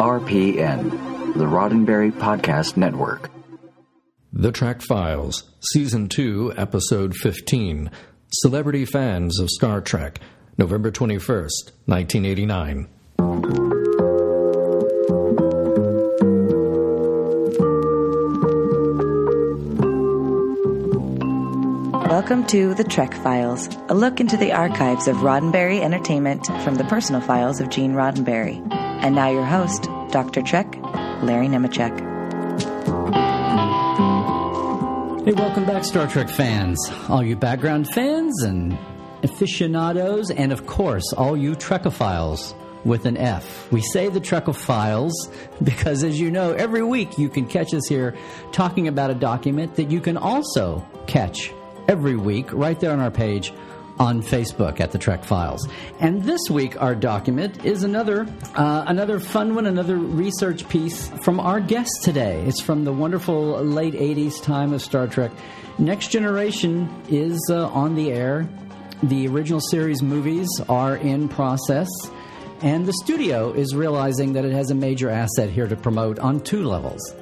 RPN, the Roddenberry Podcast Network. The Trek Files, Season 2, Episode 15 Celebrity Fans of Star Trek, November 21st, 1989. Welcome to The Trek Files, a look into the archives of Roddenberry Entertainment from the personal files of Gene Roddenberry. And now your host, Dr. Trek, Larry Nemecek. Hey, welcome back, Star Trek fans. All you background fans and aficionados, and of course, all you Trekophiles with an F. We say the Trekophiles because, as you know, every week you can catch us here talking about a document that you can also catch every week right there on our page on Facebook at the Trek Files. And this week, our document is another uh, another fun one, another research piece from our guest today. It's from the wonderful late '80s time of Star Trek. Next Generation is uh, on the air. The original series movies are in process. And the studio is realizing that it has a major asset here to promote on two levels.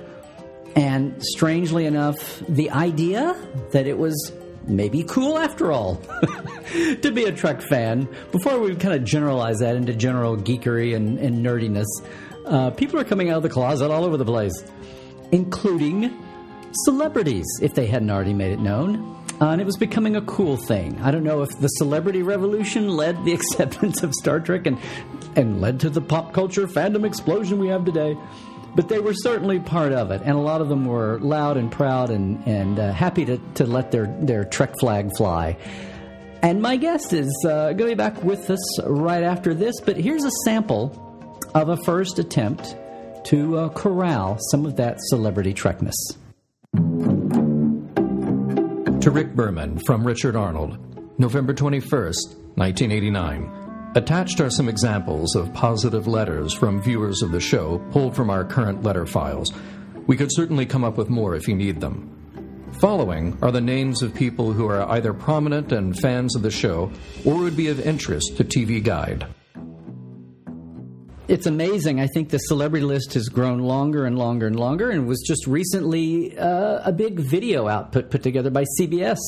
And strangely enough, the idea that it was maybe cool after all to be a Trek fan. Before we kind of generalize that into general geekery and, and nerdiness, uh, people are coming out of the closet all over the place, including celebrities, if they hadn't already made it known. Uh, and it was becoming a cool thing. I don't know if the celebrity revolution led the acceptance of Star Trek and, and led to the pop culture fandom explosion we have today but they were certainly part of it, and a lot of them were loud and proud and and uh, happy to, to let their their Trek flag fly. And my guest is uh, going to be back with us right after this, but here's a sample of a first attempt to uh, corral some of that celebrity Trekness. To Rick Berman from Richard Arnold, November 21st, 1989. Attached are some examples of positive letters from viewers of the show pulled from our current letter files. We could certainly come up with more if you need them. Following are the names of people who are either prominent and fans of the show or would be of interest to TV Guide. It's amazing. I think the celebrity list has grown longer and longer and longer, and was just recently uh, a big video output put together by CBS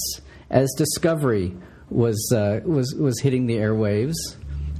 as Discovery was uh, was was hitting the airwaves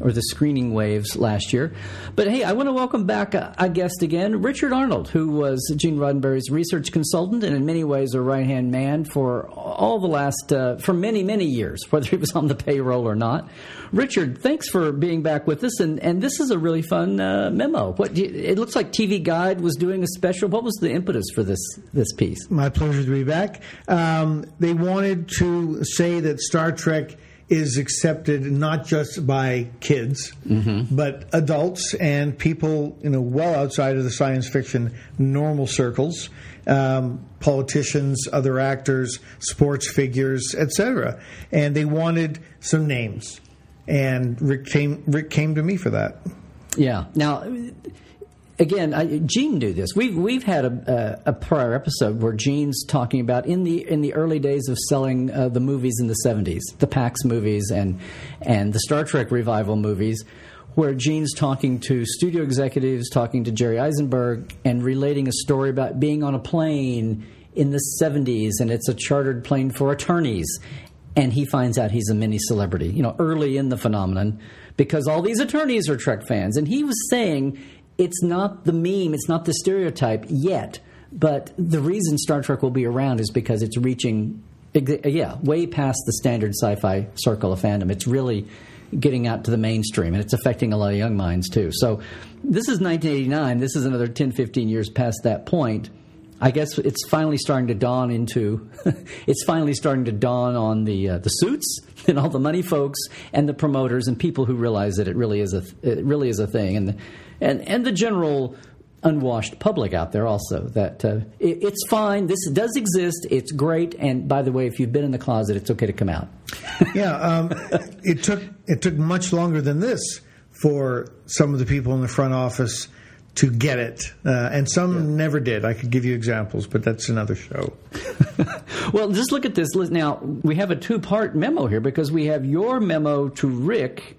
or the screening waves last year. But hey, I want to welcome back a, guest again, Richard Arnold, who was Gene Roddenberry's research consultant and in many ways a right hand man for all the last, uh, for many, many years, whether he was on the payroll or not. Richard, thanks for being back with us. And, and this is a really fun uh, memo. What It looks like TV Guide was doing a special. What was the impetus for this, this piece? My pleasure to be back. Um, they wanted to say that Star Trek is accepted not just by kids, mm-hmm. but adults and people, you know, well outside of the science fiction normal circles, um, politicians, other actors, sports figures, etc. And they wanted some names, and Rick came. Rick came to me for that. Yeah. Now again, I, Gene knew this. We've we've had a, a, a, prior episode where Gene's talking about in the in the early days of selling uh, the movies in the seventies, the Pax movies and and the Star Trek revival movies, where Gene's talking to studio executives, talking to Jerry Eisenberg, and relating a story about being on a plane in the seventies, and it's a chartered plane for attorneys, and he finds out he's a mini celebrity. You know, early in the phenomenon. Because all these attorneys are Trek fans. And he was saying it's not the meme, it's not the stereotype yet. But the reason Star Trek will be around is because it's reaching, yeah, way past the standard sci-fi circle of fandom. It's really getting out to the mainstream, and it's affecting a lot of young minds too. So this is 1989. This is another 10, 15 years past that point. I guess it's finally starting to dawn into. it's finally starting to dawn on the uh, the suits and all the money folks and the promoters and people who realize that it really is a it really is a thing and and and the general unwashed public out there also that uh, it, it's fine. This does exist. It's great. And by the way, if you've been in the closet, it's okay to come out. yeah, um, it took it took much longer than this for some of the people in the front office to get it, uh, and some yeah. never did. I could give you examples, but that's another show. well, just look at this. Now we have a two-part memo here because we have your memo to Rick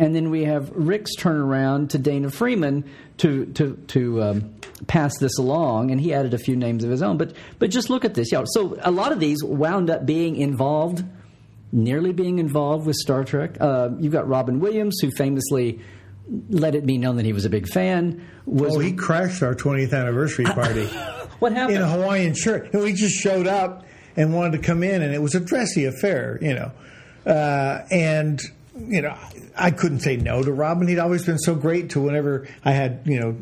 and then we have Rick's turnaround to Dana Freeman to to to um, pass this along, and he added a few names of his own. But but just look at this, yeah. So a lot of these wound up being involved, nearly being involved with Star Trek. Uh, you've got Robin Williams, who famously let it be known that he was a big fan. Was Oh, he crashed our 20th anniversary party what happened? in a Hawaiian shirt. And we just showed up and wanted to come in, and it was a dressy affair, you know. Uh, and, you know, I couldn't say no to Robin. He'd always been so great to whenever I had, you know,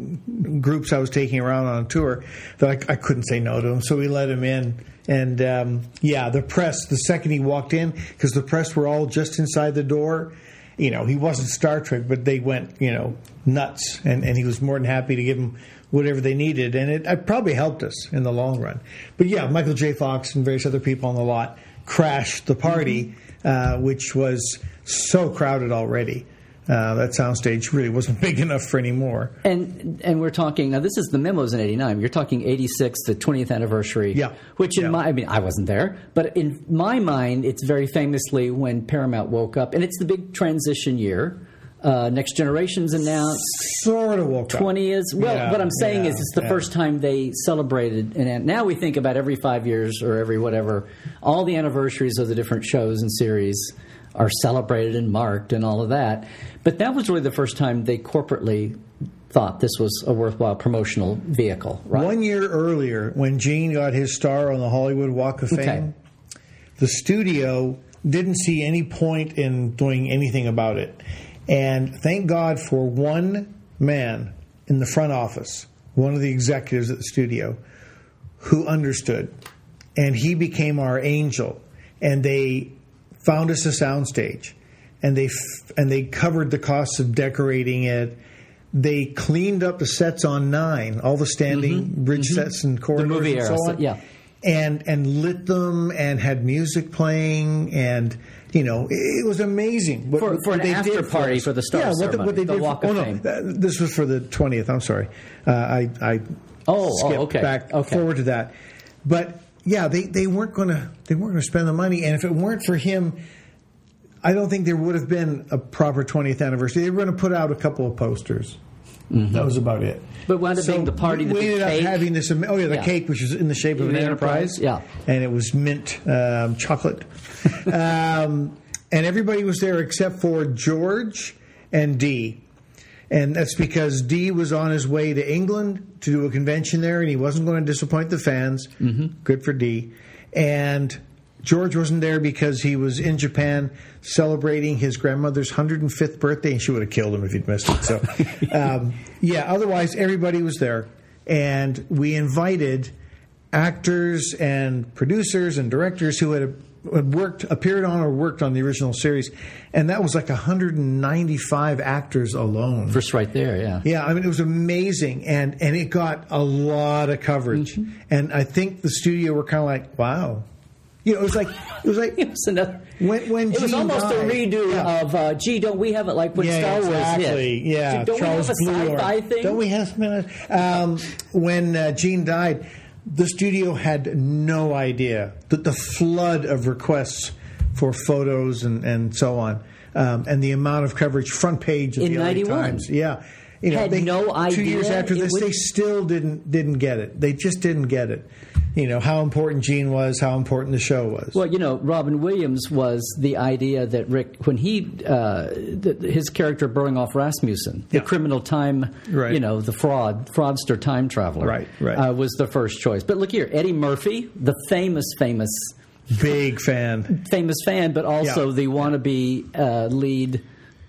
groups I was taking around on a tour that I, I couldn't say no to him. So we let him in. And, um, yeah, the press, the second he walked in, because the press were all just inside the door, you know, he wasn't Star Trek, but they went, you know, nuts, and, and he was more than happy to give them whatever they needed, and it, it probably helped us in the long run. But yeah, Michael J. Fox and various other people on the lot crashed the party, uh, which was so crowded already. Uh, that soundstage really wasn't big enough for any more. And and we're talking now. This is the memos in '89. You're talking '86, the 20th anniversary. Yeah. Which in Yeah. my, I mean, I wasn't there, but in my mind, it's very famously when Paramount woke up, and it's the big transition year. Uh, Next Generation's announced. Sort of woke up. 20 is well Yeah, what i'm saying yeah, is it's the yeah. first time they celebrated and now we think about every five years or every whatever all the anniversaries of the different shows and series are celebrated and marked and all of that but that was really the first time they corporately thought this was a worthwhile promotional vehicle right One year earlier, when Gene got his star on the Hollywood Walk of Okay. Fame, the studio didn't see any point in doing anything about it. And thank God for one man in the front office, one of the executives at the studio, who understood. And he became our angel. And they found us a soundstage. And they f- and they covered the costs of decorating it. They cleaned up the sets on nine, all the standing bridge sets and corridors movie and era so on. yeah. And and lit them and had music playing and you know it, it was amazing What- For- what for an they after did party us. for the star yeah, what, the, what they the did. Walk for, of oh Fame. no, uh, this was for the twentieth. I'm sorry, uh, I I Oh, oh, skipped okay, back okay. forward to that, but yeah, they, they weren't going to they weren't to spend the money, and if it weren't for him, I don't think there would have been a proper 20th anniversary. They were going to put out a couple of posters. That was about it. But wound up being the party, We ended up cake. having this. Oh yeah, the Yeah. cake, which was in the shape of an enterprise. Enterprise, yeah. and it was mint um, chocolate. um, and everybody was there except for George and Dee. And that's because Dee was on his way to England to do a convention there, and he wasn't going to disappoint the fans. Mm-hmm. Good for Dee. And George wasn't there because he was in Japan celebrating his grandmother's 105th birthday, and she would have killed him if he'd missed it. So, um, yeah, otherwise, everybody was there. And we invited actors and producers and directors who had worked, appeared on or worked on the original series, and that was like 195 actors alone. First right there, yeah. Yeah, I mean it was amazing, and and it got a lot of coverage, Mm-hmm. and I think the studio were kind of like, wow, you know, it was like it was like It was another- when when it was almost a redo Yeah. of, uh, gee, don't we have it like when yeah, Star Wars exactly. hit? Yeah, Don't Charles we have a Blue or- sci-fi thing? Don't we have? Um, when uh, Gene died, the studio had no idea that the flood of requests for photos and, and so on, um, and the amount of coverage, front page of In the LA 91. Times. Yeah. You Had no idea. Two years after this, they still didn't didn't get it. They just didn't get it. You know how important Gene was, how important the show was. Well, you know, Robin Williams was the idea that Rick, when he, uh, th- his character Berlinghoff Rasmussen, the Yeah. criminal time, Right. you know, the fraud, fraudster time traveler, Right, right. Uh, was the first choice. But look here, Eddie Murphy, the famous, famous, Big fan. famous fan, but also Yeah. the wannabe uh, lead,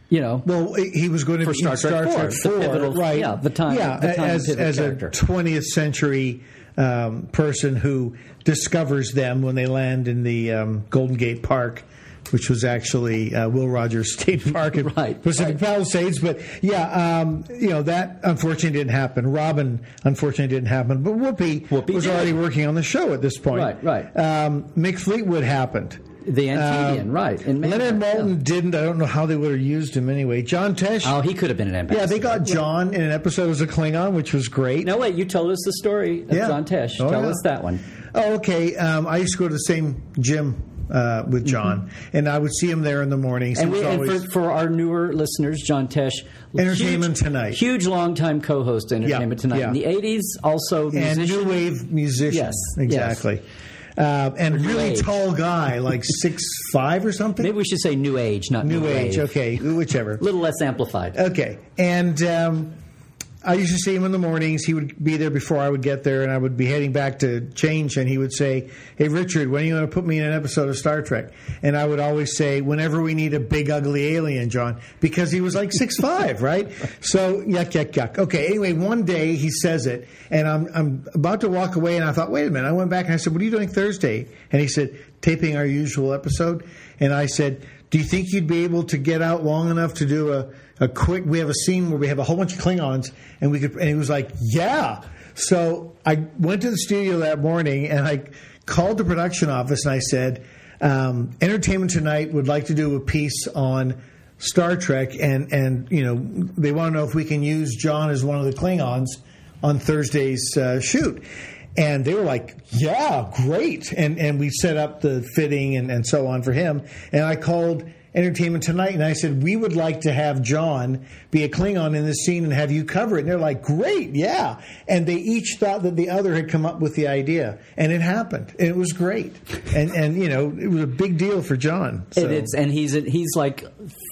you know. Well, he was going to For be Star Trek Star 4, Trek the 4, pivotal- right? yeah, the time- yeah, the time as, as a 20th century um, person who discovers them when they land in the um, Golden Gate Park. Which was actually uh, Will Rogers State Park at Right, Pacific right. Palisades, but yeah, um, you know that unfortunately didn't happen. Robin unfortunately didn't happen, but Whoopi, Whoopi was did. already working on the show at this point. Right, right. Um, Mick Fleetwood happened. The Antedean, right. In Leonard Maltin yeah. didn't. I don't know how they would have used him anyway. John Tesh. Oh, he could have been an ambassador. Yeah, they got John in an episode as a Klingon, which was great. No, wait, you told us the story of Yeah. John Tesh. Oh, Tell yeah. us that one. Oh, okay. Um, I used to go to the same gym uh, with John, and I would see him there in the mornings. He And, we, and for, for our newer listeners, John Tesh, Entertainment huge, Tonight. huge longtime co-host, of Entertainment Tonight yeah. in the '80s. Also, and new wave musician. Yes, exactly. Uh, and really age. tall guy, like six five or something. Maybe we should say new age, not new new, age. wave. Okay, whichever. A little less amplified. Okay, and um, I used to see him in the mornings. He would be there before I would get there, and I would be heading back to change. And he would say, "Hey, Richard, when are you going to put me in an episode of Star Trek?" And I would always say, "Whenever we need a big ugly alien, John," because he was like six five, right? So yuck, yuck, yuck. Okay. Anyway, one day he says it, and I'm I'm about to walk away, and I thought, wait a minute. I went back and I said, "What are you doing Thursday?" And he said, "Taping our usual episode." And I said, "Do you think you'd be able to get out long enough to do a?" A quick we have a scene where we have a whole bunch of klingons and we could and he was like yeah so i went to the studio that morning and i called the production office and i said um, entertainment tonight would like to do a piece on star trek and and you know they want to know if we can use john as one of the klingons on thursday's uh, shoot and they were like, "Yeah, great!" And and we set up the fitting and, and so on for him. And I called Entertainment Tonight, and I said, "We would like to have John be a Klingon in this scene and have you cover it." And they're like, "Great, yeah!" And they each thought that the other had come up with the idea, and it happened, and it was great. And and you know, it was a big deal for John. So. And it's and he's he's like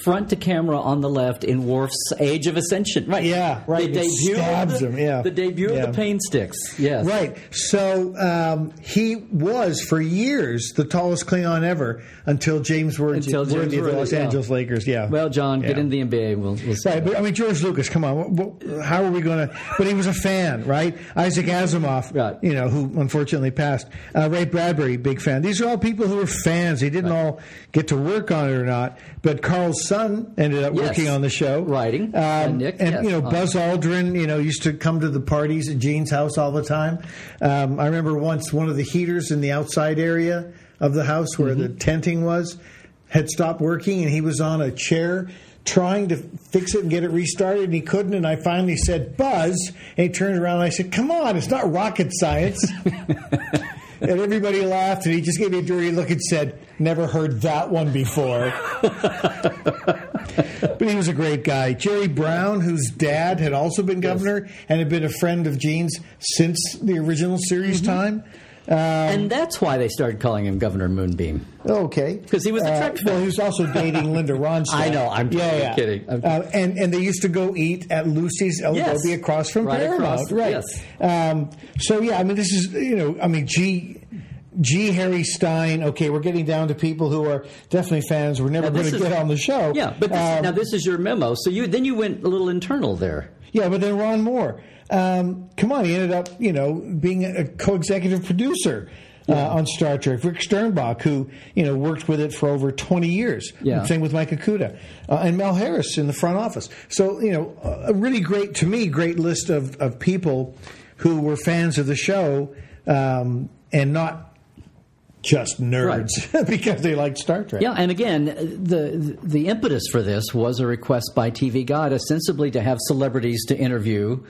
front to camera on the left in Worf's Age of Ascension. Right. Yeah, right. The It debut stabs the, him, yeah. The debut Yeah. of the pain sticks. Yes. Right. So um, he was for years the tallest Klingon ever until James Worthy, Until James Worthy the Los yeah. Angeles Lakers. Yeah. Well, John, get into the NBA. We'll, we'll. Right, but I mean George Lucas. Come on, how are we going to? But he was a fan, right? Isaac Asimov, Right. you know, who unfortunately passed. Uh, Ray Bradbury, big fan. These are all people who were fans. They didn't all get to work on it or not. But Carl's son ended up Yes. working on the show, Writing. Um, And Nick, and yes. you know, Uh, Buzz Aldrin, you know, used to come to the parties at Gene's house all the time. Um, I remember once one of the heaters in the outside area of the house where the tenting was had stopped working, and he was on a chair trying to fix it and get it restarted, and he couldn't. And I finally said, "Buzz," and he turned around and I said, "Come on, it's not rocket science." and everybody laughed, and he just gave me a dirty look and said, "Never heard that one before." but he was a great guy. Jerry Brown, whose dad had also been governor and had been a friend of Gene's since the original series Mm-hmm. time. And that's why they started calling him Governor Moonbeam. Okay, because he was a Trek fan. Well, he was also dating Linda Ronstadt. I know, I'm totally kidding. I'm- Uh, and and they used to go eat at Lucy's El Yes. Across from Right Paramount. across, right. yes. Um, so yeah, I mean, this is you know, I mean, G. G. Harry Stein. Okay, we're getting down to people who are definitely fans. We're never going to get on the show. Yeah, but this, Um, now this is your memo. So you then you went a little internal there. Yeah, but then Ron Moore. Um, come on, he ended up, you know, being a co-executive producer uh, on Star Trek. Rick Sternbach, who you know worked with it for over twenty years. Yeah. Same with Mike Okuda uh, and Mel Harris in the front office. So you know, a really great to me, great list of of people who were fans of the show um, and not just nerds because they liked Star Trek. Yeah, and again, the the impetus for this was a request by TV Guide, ostensibly to have celebrities to interview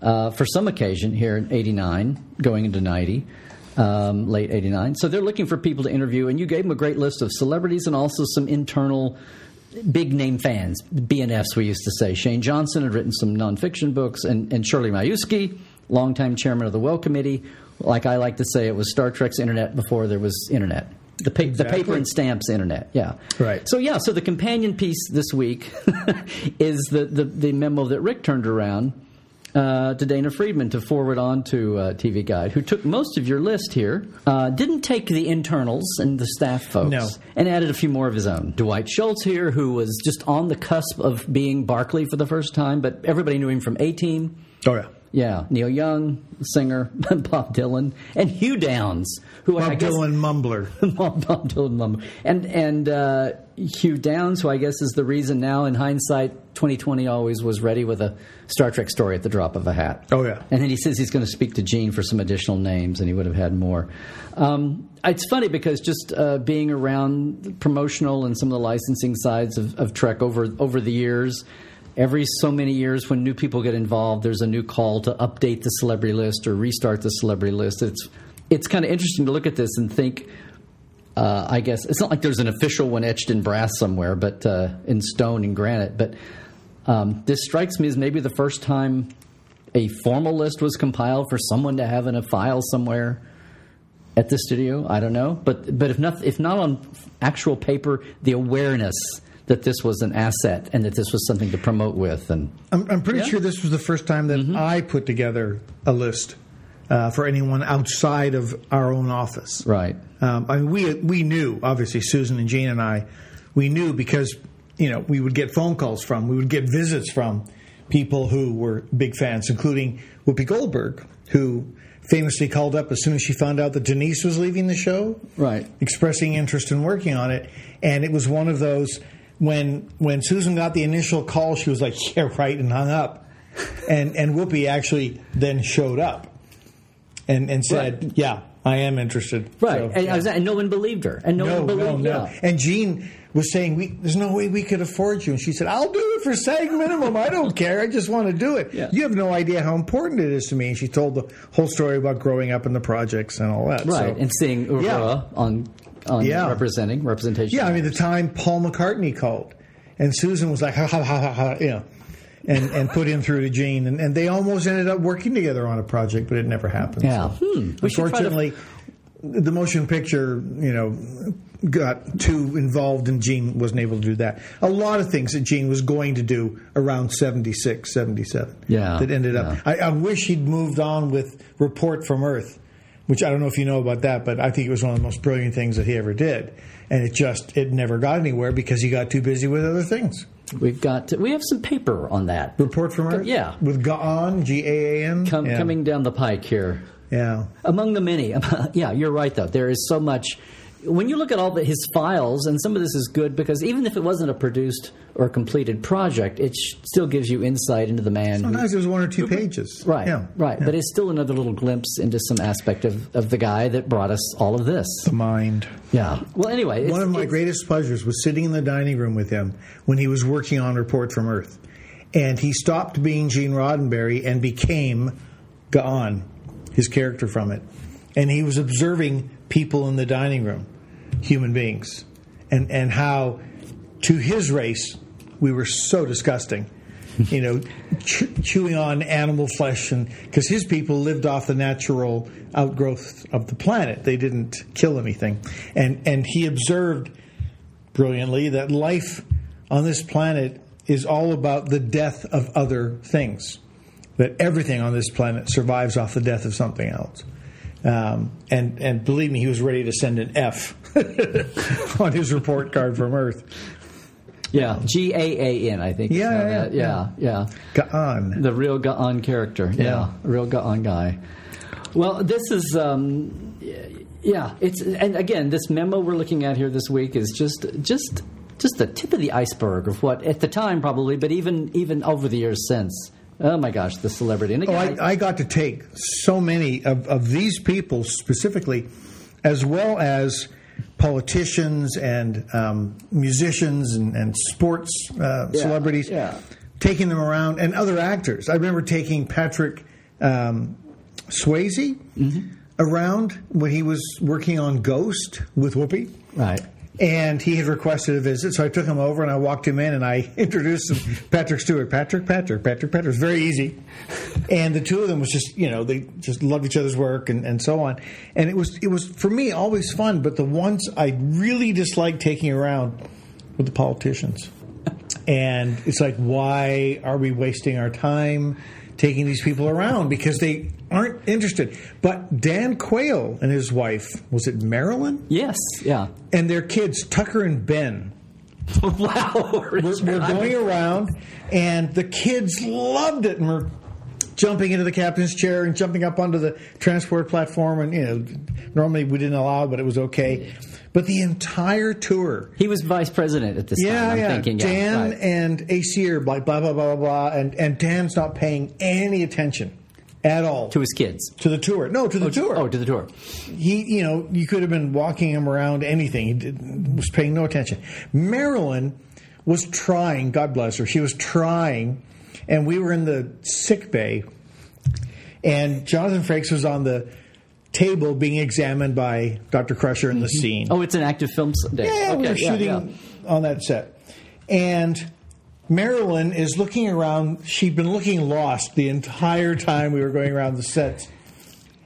uh, for some occasion here in '89, going into '90. Um, late '89, so they're looking for people to interview, and you gave them a great list of celebrities and also some internal big name fans, BNFs we used to say. Shane Johnson had written some nonfiction books, and, and Shirley Maiewski, longtime chairman of the Welcommittee. Like I like to say, it was Star Trek's internet before there was internet. The, pa- the paper and stamps internet, yeah. Right. So yeah, so the companion piece this week is the, the, the memo that Rick turned around uh, to Dana Friedman to forward on to uh, TV Guide, who took most of your list here, uh, didn't take the internals and the staff folks, No. and added a few more of his own. Dwight Schultz here, who was just on the cusp of being Barkley for the first time, but everybody knew him from A Team. Oh yeah. Yeah, Neil Young, singer, Bob Dylan, and Hugh Downs, who I Bob guess Dylan mumbler. Bob, Dylan mum. And and uh, Hugh Downs, who I guess is the reason now in hindsight, 2020 always was ready with a Star Trek story at the drop of a hat. Oh, yeah. And then he says he's going to speak to Gene for some additional names, and he would have had more. Um, it's funny because just uh, being around the promotional and some of the licensing sides of, of Trek over over the years. Every so many years, when new people get involved, there's a new call to update the celebrity list or restart the celebrity list. It's it's kind of interesting to look at this and think uh, I guess it's not like there's an official one etched in brass somewhere, but uh, in stone and granite. But um, this strikes me as maybe the first time a formal list was compiled for someone to have in a file somewhere at the studio. I don't know, but but if not if not on actual paper, the awareness that this was an asset and that this was something to promote with, and I'm, I'm pretty Yeah. sure this was the first time that I put together a list uh, for anyone outside of our own office. right, Um, I mean, we we knew obviously Susan and Gene and I, we knew because you know we would get phone calls from, we would get visits from people who were big fans, including Whoopi Goldberg, who famously called up as soon as she found out that Denise was leaving the show, Right. expressing interest in working on it, and it was one of those when when Susan got the initial call, she was like, "Yeah, right," and hung up, and and Whoopi actually then showed up and and said, Right. "Yeah, I am interested." right, So, and, yeah. Was- and no one believed her, and no, No, one believed. no, no. yeah. And Gene was saying, we, "There's no way we could afford you." And she said, "I'll do it for SAG minimum. I don't care. I just want to do it. Yeah. You have no idea how important it is to me." And she told the whole story about growing up in the projects and all that. right, So- and seeing Yeah. on on Yeah. representing representation. Yeah, I mean, the time Paul McCartney called, and Susan was like, ha ha ha ha, ha you know, and, and put him through to Gene, and, and they almost ended up working together on a project, but it never happened. Yeah. So, Hmm. Try to- Unfortunately, the motion picture, you know, got too involved, and Gene wasn't able to do that. A lot of things that Gene was going to do around 76, 77. Yeah, That ended up. yeah. I, I wish he'd moved on with Report from Earth, which I don't know if you know about that, but I think it was one of the most brilliant things that he ever did. And it just it never got anywhere because he got too busy with other things. We've got to, we have some paper on that Report from Earth, Yeah. with Gaan G A A N Com- yeah. coming down the pike here. Yeah, Among the many, yeah, you're right. Though there is so much. When you look at all the, his files, and some of this is good because even if it wasn't a produced or completed project, it sh- still gives you insight into the man. who- sometimes it was one or two pages. Right, yeah, right. yeah. But it's still another little glimpse into some aspect of, of the guy that brought us all of this. the mind. Yeah. Well, anyway, it's, One of my greatest pleasures was sitting in the dining room with him when he was working on Report from Earth. And he stopped being Gene Roddenberry and became Gaan, his character from it. And he was observing people in the dining room, human beings, and, and how to his race we were so disgusting. You know, ch- chewing on animal flesh, and because his people lived off the natural outgrowth of the planet, they didn't kill anything, and and he observed brilliantly that life on this planet is all about the death of other things. That everything on this planet survives off the death of something else. Um, and and believe me, he was ready to send an F on his report card from Earth. yeah, G A A N, I think. Yeah, yeah, yeah, yeah. Gaan. The real Gaan character. Yeah, Yeah. real Gaan guy. Well, this is. Um, yeah, it's and again, this memo we're looking at here this week is just just just the tip of the iceberg of what at the time probably, but even even over the years since. Oh my gosh, the celebrity and Oh, I, I got to take so many of, of these people specifically, as well as politicians and um, musicians and, and sports uh, Yeah, celebrities, yeah. taking them around, and other actors. I remember taking Patrick um, Swayze Mm-hmm. around when he was working on Ghost with Whoopi. right. And he had requested a visit, so I took him over and I walked him in and I introduced him, Patrick Stewart. Patrick, Patrick, Patrick, Patrick. It was very easy. And the two of them was just, you know, they just loved each other's work and, and so on. And it was, it was for me always fun, but the ones I really disliked taking around were the politicians. And it's like, why are we wasting our time taking these people around? Because they aren't interested. But Dan Quayle and his wife, was it Marilyn? Yes. Yeah. and their kids, Tucker and Ben, wow. were, were going around, and the kids loved it and were jumping into the captain's chair and jumping up onto the transport platform. And you know, normally we didn't allow, but it was okay. But the entire tour, He was vice president at this yeah, time. I'm yeah, thinking. Yeah, Dan right. and are blah blah blah blah blah, and and Dan's not paying any attention at all to his kids. to the tour. No, to the oh, tour. Oh, to the tour. he, you know, you could have been walking him around anything. He did, was paying no attention. Marilyn was trying. God bless her. She was trying, and we were in the sick bay, and Jonathan Frakes was on the table being examined by Dr. Crusher in the mm-hmm. scene. Oh, it's an active film day. Yeah, we Okay, were shooting yeah. on that set. And Marilyn is looking around. She'd been looking lost the entire time we were going around the sets.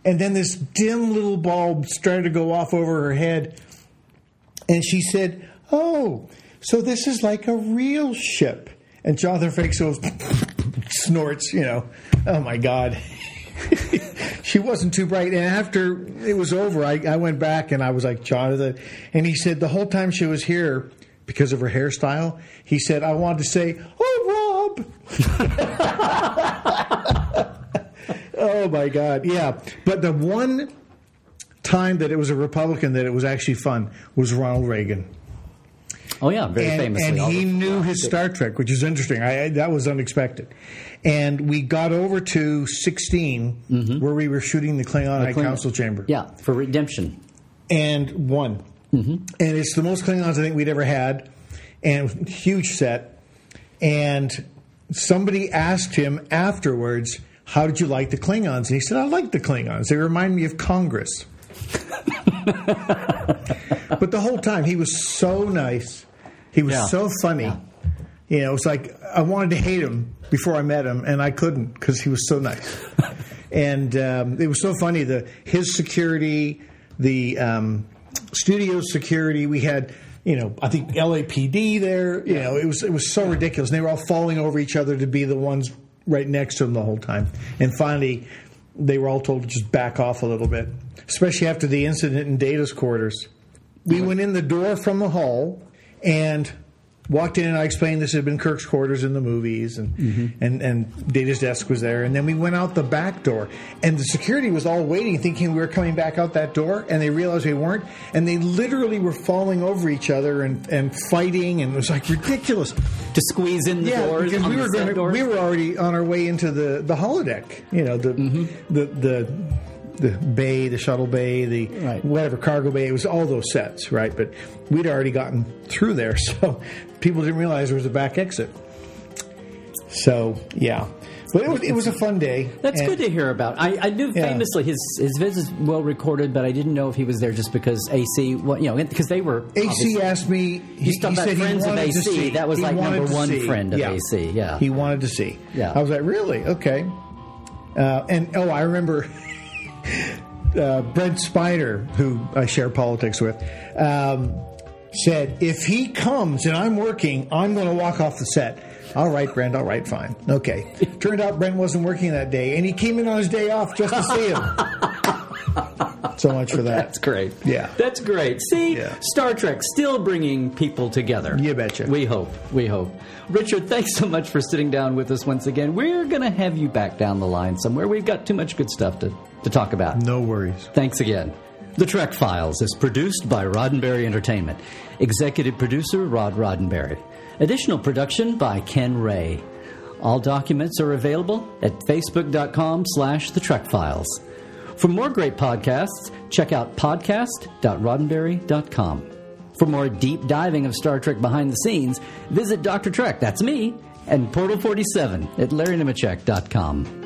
And then this dim little bulb started to go off over her head. And she said, Oh, so this is like a real ship. And Jonathan Frakes goes, snorts, you know, oh my God. she wasn't too bright. And after it was over, I, I went back and I was like, Jonathan. And he said, the whole time she was here, because of her hairstyle, he said, I wanted to say, Oh, Rob. oh my God. Yeah. But the one time that it was a Republican that it was actually fun was Ronald Reagan Oh, yeah, very and, famously. and he the- knew his Star Trek, which is interesting. I, I- that was unexpected. And we got over to 16, mm-hmm. where we were shooting the Klingon Council chamber, Yeah, for redemption. and won. Mm-hmm. And it's the most Klingons I think we'd ever had, and it was a huge set. And somebody asked him afterwards, "How did you like the Klingons?" And he said, "I like the Klingons. They remind me of Congress." but the whole time he was so nice. He was Yeah. so funny. Yeah. You know, it's like I wanted to hate him before I met him, and I couldn't because he was so nice. and um, it was so funny. The his security, the um, studio security. We had, you know, I think LAPD there. You know, it was it was so ridiculous. And they were all falling over each other to be the ones right next to him the whole time. And finally, they were all told to just back off a little bit, especially after the incident in Data's quarters. We went in the door from the hall and walked in, and I explained this had been Kirk's quarters in the movies, and mm-hmm. and and Data's desk was there, and then we went out the back door, and the security was all waiting, thinking we were coming back out that door, and they realized we weren't, and they literally were falling over each other and and fighting, and it was like ridiculous. To squeeze in the Yeah, doors. because we were going doors. we were already on our way into the the holodeck. You know the mm-hmm. the the the bay, the shuttle bay, the Right. whatever cargo bay. It was all those sets, right? But we'd already gotten through there, so people didn't realize there was a back exit. So yeah, but it was it was a fun day. That's And- good to hear about. I, I knew Yeah. famously his his visits well recorded, but I didn't know if he was there just because AC. Well, you know, because they were AC asked me. He, he about said he friends of wanted to AC. see. That was He like number one see. friend of AC, yeah. he wanted to see. Yeah. I was like, really? Okay. Uh, and oh, I remember uh, Brent Spiner, who I share politics with, um, said, if he comes and I'm working, I'm going to walk off the set. All right, Brent. All right, fine. Okay. Turned out Brent wasn't working that day, and he came in on his day off just to see him. so much for that. That's great. Yeah. That's great. See, Yeah. Star Trek still bringing people together. You betcha. We hope. We hope. Richard, thanks so much for sitting down with us once again. We're going to have you back down the line somewhere. We've got too much good stuff to, to talk about. No worries. Thanks again. The Trek Files is produced by Roddenberry Entertainment. Executive producer Rod Roddenberry. Additional production by Ken Ray. All documents are available at facebook.com slash the Trek Files. For more great podcasts, check out podcast.roddenberry.com. For more deep diving of Star Trek behind the scenes, visit Dr. Trek, that's me, and Portal 47 at larrynemecek.com.